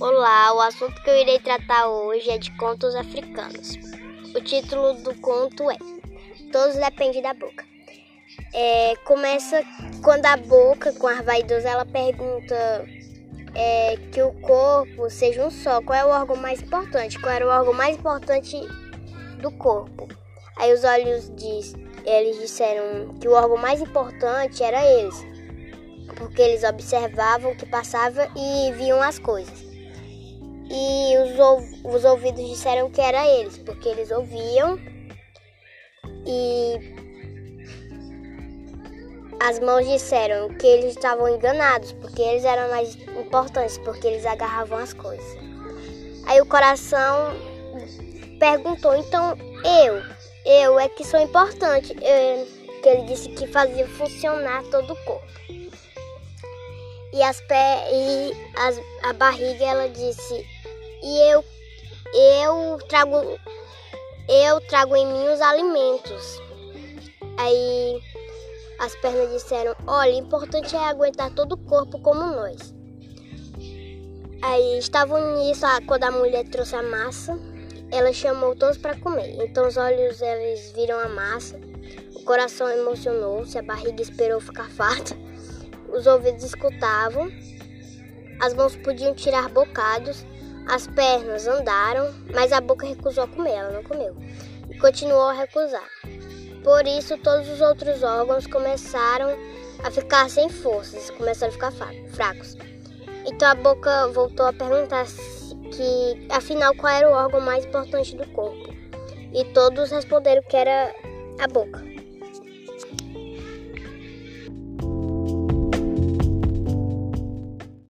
Olá, o assunto que eu irei tratar hoje é de contos africanos. O título do conto é Todos dependem da boca. É, começa quando a boca, com a vaidosa, ela pergunta é, que o corpo seja um só. Qual é o órgão mais importante? Qual era o órgão mais importante do corpo? Aí os olhos diz, eles disseram que o órgão mais importante era eles, porque eles observavam o que passava e viam as coisas e os, os ouvidos disseram que era eles, porque eles ouviam e as mãos disseram que eles estavam enganados, porque eles eram mais importantes, porque eles agarravam as coisas. Aí o coração perguntou, então eu, eu é que sou importante, eu, que ele disse que fazia funcionar todo o corpo. E, as pé, e as, a barriga ela disse e eu eu trago eu trago em mim os alimentos. Aí as pernas disseram: "Olha, importante é aguentar todo o corpo como nós". Aí estavam nisso quando a mulher trouxe a massa, ela chamou todos para comer. Então os olhos eles viram a massa, o coração emocionou-se, a barriga esperou ficar farta, os ouvidos escutavam, as mãos podiam tirar bocados as pernas andaram, mas a boca recusou comer, ela não comeu. E continuou a recusar. Por isso, todos os outros órgãos começaram a ficar sem forças, começaram a ficar fracos. Então a boca voltou a perguntar que, afinal, qual era o órgão mais importante do corpo. E todos responderam que era a boca.